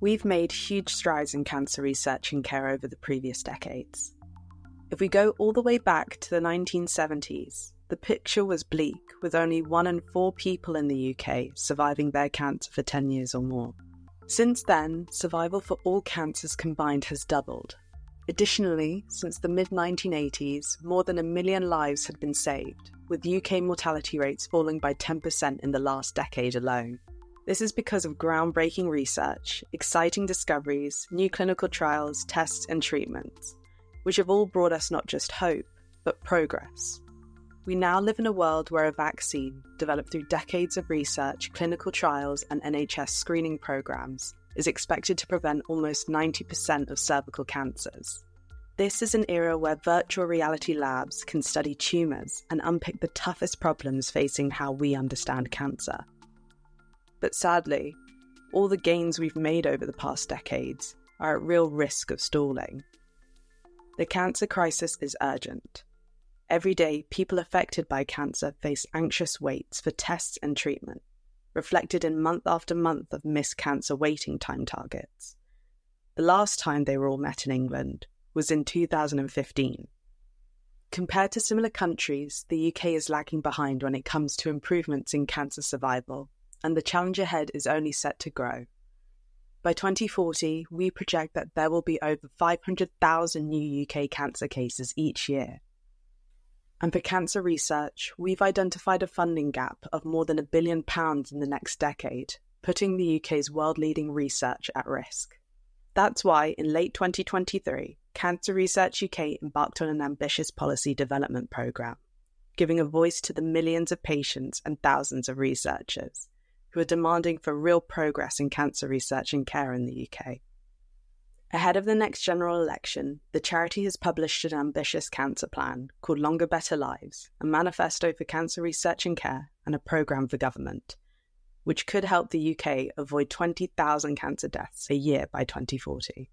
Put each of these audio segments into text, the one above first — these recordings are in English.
We've made huge strides in cancer research and care over the previous decades. If we go all the way back to the 1970s, the picture was bleak, with only one in four people in the UK surviving their cancer for 10 years or more. Since then, survival for all cancers combined has doubled. Additionally, since the mid 1980s, more than a million lives had been saved, with UK mortality rates falling by 10% in the last decade alone. This is because of groundbreaking research, exciting discoveries, new clinical trials, tests, and treatments, which have all brought us not just hope, but progress. We now live in a world where a vaccine, developed through decades of research, clinical trials, and NHS screening programs, is expected to prevent almost 90% of cervical cancers. This is an era where virtual reality labs can study tumours and unpick the toughest problems facing how we understand cancer. But sadly, all the gains we've made over the past decades are at real risk of stalling. The cancer crisis is urgent. Every day, people affected by cancer face anxious waits for tests and treatment, reflected in month after month of missed cancer waiting time targets. The last time they were all met in England was in 2015. Compared to similar countries, the UK is lagging behind when it comes to improvements in cancer survival, and the challenge ahead is only set to grow. By 2040, we project that there will be over 500,000 new UK cancer cases each year, and for cancer research, we've identified a funding gap of more than a billion pounds in the next decade, putting the UK's world leading research at risk. That's why, in late 2023, Cancer Research UK embarked on an ambitious policy development programme, giving a voice to the millions of patients and thousands of researchers who are demanding for real progress in cancer research and care in the UK. Ahead of the next general election, the charity has published an ambitious cancer plan called Longer Better Lives, a manifesto for cancer research and care, and a programme for government, which could help the UK avoid 20,000 cancer deaths a year by 2040.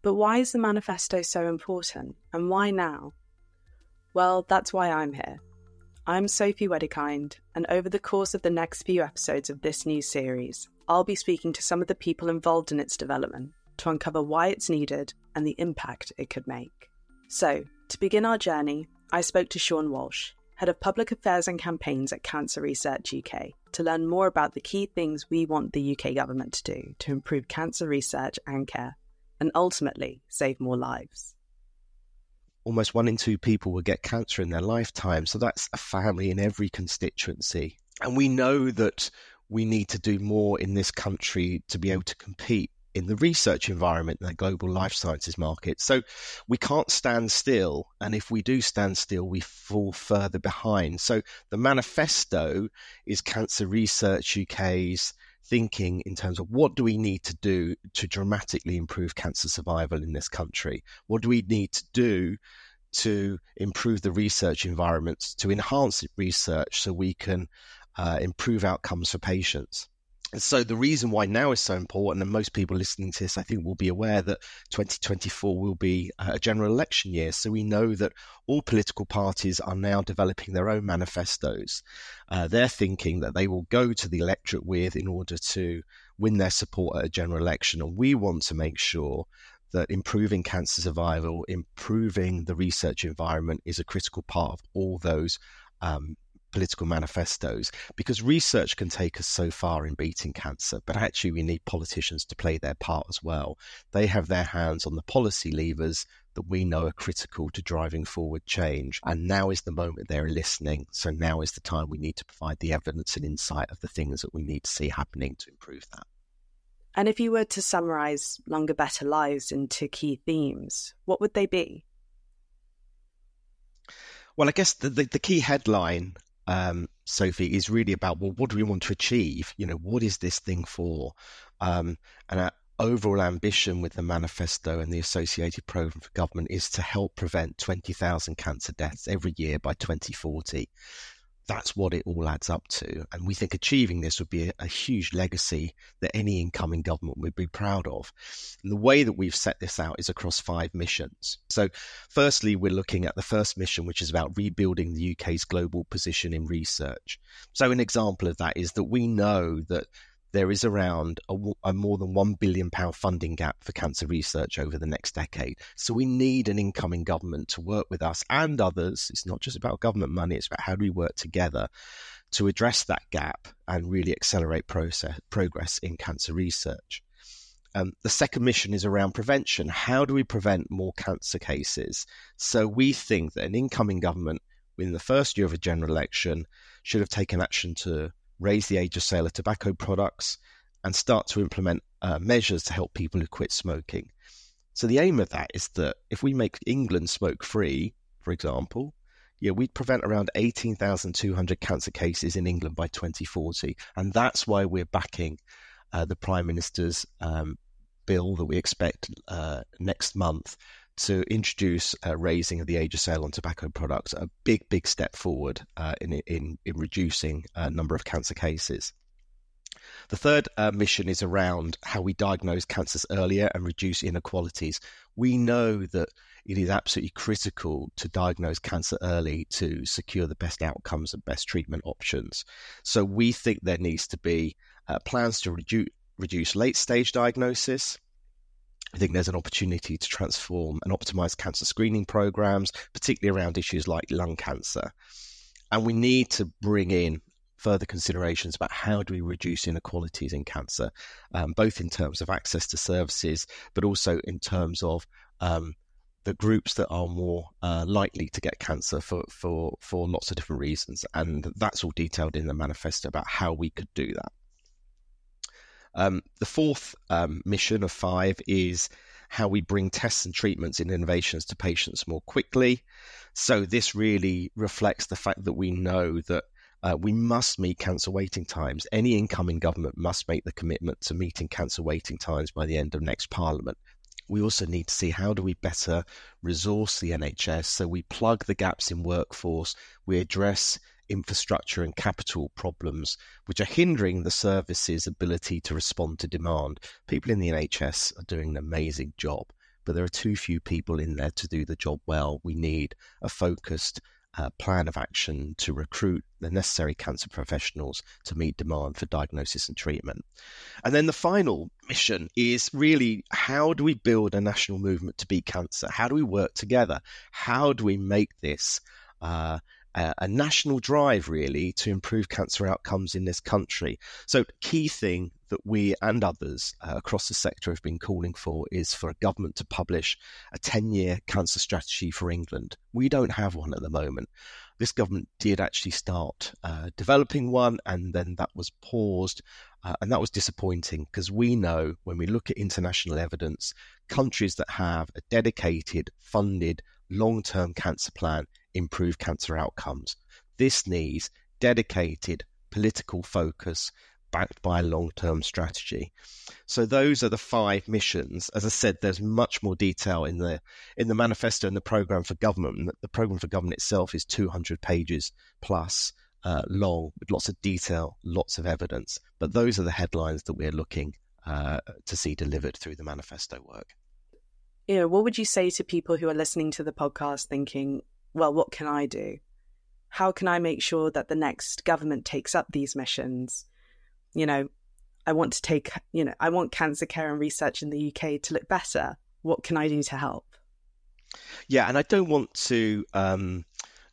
But why is the manifesto so important, and why now? Well, that's why I'm here. I'm Sophie Wedekind, and over the course of the next few episodes of this new series, I'll be speaking to some of the people involved in its development to uncover why it's needed and the impact it could make. So, to begin our journey, I spoke to Shaun Walsh, Head of Public Affairs and Campaigns at Cancer Research UK, to learn more about the key things we want the UK government to do to improve cancer research and care, and ultimately save more lives. Almost one in two people will get cancer in their lifetime, so that's a family in every constituency. And we know that we need to do more in this country to be able to compete in the research environment in the global life sciences market. So we can't stand still. And if we do stand still, we fall further behind. So the manifesto is Cancer Research UK's thinking in terms of what do we need to do to dramatically improve cancer survival in this country? What do we need to do to improve the research environments, to enhance research so we can uh, improve outcomes for patients? And so the reason why now is so important, and most people listening to this, I think, will be aware that 2024 will be a general election year. So we know that all political parties are now developing their own manifestos. Uh, they're thinking that they will go to the electorate with in order to win their support at a general election. And we want to make sure that improving cancer survival, improving the research environment is a critical part of all those um, political manifestos because research can take us so far in beating cancer, but actually we need politicians to play their part as well. They have their hands on the policy levers that we know are critical to driving forward change. And now is the moment they're listening. So now is the time we need to provide the evidence and insight of the things that we need to see happening to improve that. And if you were to summarize Longer Better Lives into key themes, what would they be? Well, I guess the, the, the key headline um, Sophie, is really about well, what do we want to achieve? You know, what is this thing for? Um, and our overall ambition with the manifesto and the associated program for government is to help prevent 20,000 cancer deaths every year by 2040 that's what it all adds up to. And we think achieving this would be a, a, huge legacy that any incoming government would be proud of. And the way that we've set this out is across five missions. So, firstly, we're looking at the first mission, which is about rebuilding the UK's global position in research. So, an example of that is that we know that there is around a, a more than £1 billion funding gap for cancer research over the next decade. So we need an incoming government to work with us and others. It's not just about government money, it's about how do we work together to address that gap and really accelerate process, progress in cancer research. Um, the second mission is around prevention. How do we prevent more cancer cases? So we think that an incoming government within the first year of a general election should have taken action to raise the age of sale of tobacco products and start to implement uh, measures to help people who quit smoking. So the aim of that is that if we make England smoke free, for example, yeah, we'd prevent around 18,200 cancer cases in England by 2040. And that's why we're backing uh, the Prime Minister's um, bill that we expect uh, next month to introduce a raising of the age of sale on tobacco products, a big, big step forward uh, in, in, in reducing a uh, number of cancer cases. The third uh, mission is around how we diagnose cancers earlier and reduce inequalities. We know that it is absolutely critical to diagnose cancer early to secure the best outcomes and best treatment options. So we think there needs to be uh, plans to reduce reduce late stage diagnosis. I think there's an opportunity to transform and optimize cancer screening programs, particularly around issues like lung cancer. And we need to bring in further considerations about how do we reduce inequalities in cancer, um, both in terms of access to services, but also in terms of um, the groups that are more uh, likely to get cancer for, for, for lots of different reasons. And that's all detailed in the manifesto about how we could do that. Um, the fourth um, mission of five is how we bring tests and treatments and innovations to patients more quickly. So this really reflects the fact that we know that uh, we must meet cancer waiting times. Any incoming government must make the commitment to meeting cancer waiting times by the end of next parliament we also need to see how do we better resource the NHS so we plug the gaps in workforce, we address infrastructure and capital problems which are hindering the service's ability to respond to demand. People in the NHS are doing an amazing job, but there are too few people in there to do the job well. We need a focused uh, plan of action to recruit the necessary cancer professionals to meet demand for diagnosis and treatment. And then the final mission is really how do we build a national movement to beat cancer? How do we work together? How do we make this uh, a, national drive really to improve cancer outcomes in this country. So, key thing that we and others uh, across the sector have been calling for is for a government to publish a 10 year cancer strategy for England. We don't have one at the moment. This government did actually start uh, developing one, and then that was paused. Uh, and that was disappointing because we know when we look at international evidence, countries that have a dedicated, funded, long term cancer plan improve cancer outcomes. This needs dedicated political focus backed by a long term strategy. So those are the five missions. As I said, there's much more detail in the in the manifesto and the program for government. The program for government itself is 200 pages plus uh, long, with lots of detail, lots of evidence. But those are the headlines that we're looking uh, to see delivered through the manifesto work. You know, what would you say to people who are listening to the podcast thinking, well, what can I do? How can I make sure that the next government takes up these missions? You know, I want to take, you know, I want cancer care and research in the UK to look better. What can I do to help? Yeah, and I don't want to, um,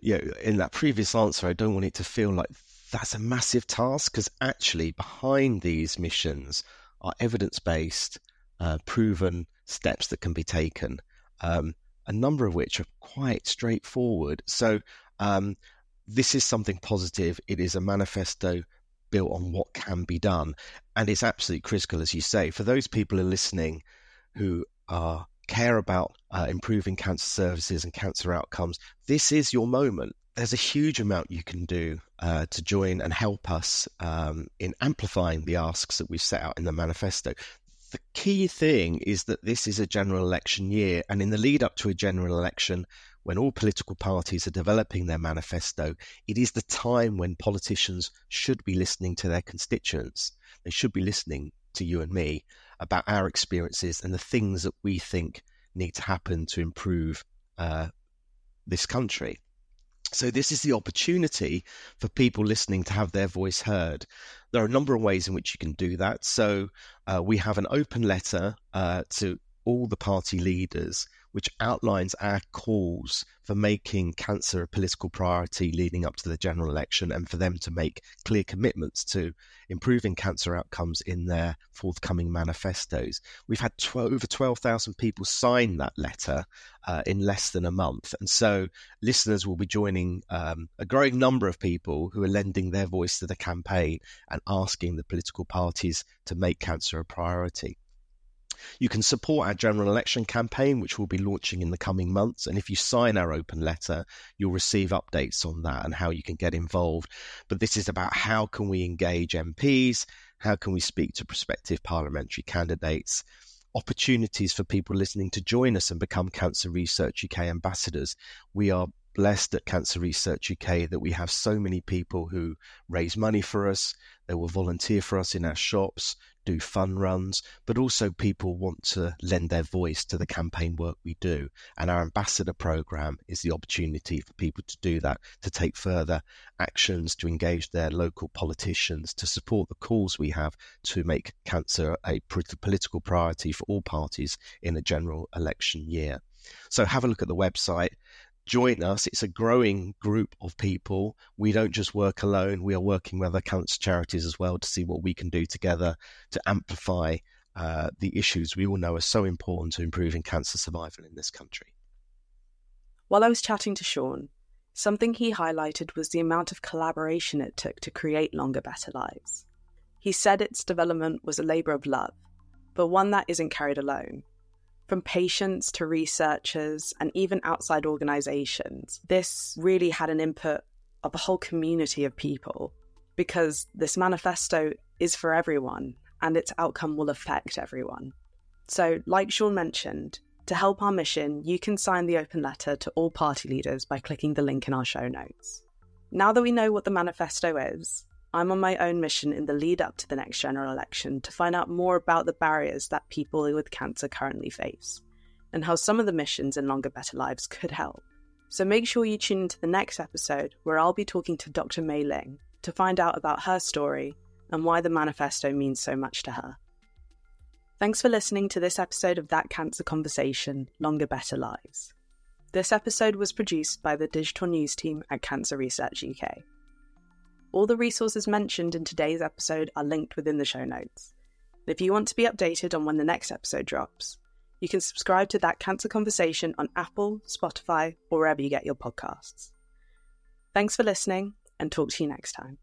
you know, in that previous answer, I don't want it to feel like that's a massive task because actually behind these missions are evidence based, uh, proven steps that can be taken. Um, a number of which are quite straightforward. So, um, this is something positive. It is a manifesto built on what can be done. And it's absolutely critical, as you say, for those people who are listening who are care about uh, improving cancer services and cancer outcomes, this is your moment. There's a huge amount you can do uh, to join and help us um, in amplifying the asks that we've set out in the manifesto the key thing is that this is a general election year, and in the lead up to a general election, when all political parties are developing their manifesto, it is the time when politicians should be listening to their constituents. They should be listening to you and me about our experiences and the things that we think need to happen to improve uh, this country. So, this is the opportunity for people listening to have their voice heard. There are a number of ways in which you can do that. So, uh, we have an open letter uh, to all the party leaders which outlines our calls for making cancer a political priority leading up to the general election and for them to make clear commitments to improving cancer outcomes in their forthcoming manifestos. We've had 12, over 12,000 people sign that letter uh, in less than a month. And so listeners will be joining um, a growing number of people who are lending their voice to the campaign and asking the political parties to make cancer a priority. You can support our general election campaign, which we'll be launching in the coming months. And if you sign our open letter, you'll receive updates on that and how you can get involved. But this is about how can we engage MPs? How can we speak to prospective parliamentary candidates? Opportunities for people listening to join us and become Cancer Research UK ambassadors. We are blessed at Cancer Research UK that we have so many people who raise money for us, they will volunteer for us in our shops, do fun runs, but also people want to lend their voice to the campaign work we do. And our ambassador program is the opportunity for people to do that, to take further actions, to engage their local politicians, to support the calls we have to make cancer a political priority for all parties in a general election year. So have a look at the website join us. It's a growing group of people. We don't just work alone. We are working with other cancer charities as well to see what we can do together to amplify uh, the issues we all know are so important to improving cancer survival in this country. While I was chatting to Shaun, something he highlighted was the amount of collaboration it took to create Longer Better Lives. He said its development was a labour of love, but one that isn't carried alone. From patients to researchers and even outside organizations, this really had an input of a whole community of people because this manifesto is for everyone and its outcome will affect everyone. So, like Shaun mentioned, to help our mission, you can sign the open letter to all party leaders by clicking the link in our show notes. Now that we know what the manifesto is, I'm on my own mission in the lead up to the next general election to find out more about the barriers that people with cancer currently face and how some of the missions in Longer Better Lives could help. So make sure you tune into the next episode where I'll be talking to Dr. Mei Ling to find out about her story and why the manifesto means so much to her. Thanks for listening to this episode of That Cancer Conversation Longer Better Lives. This episode was produced by the digital news team at Cancer Research UK. All the resources mentioned in today's episode are linked within the show notes. If you want to be updated on when the next episode drops, you can subscribe to That Cancer Conversation on Apple, Spotify, or wherever you get your podcasts. Thanks for listening, and talk to you next time.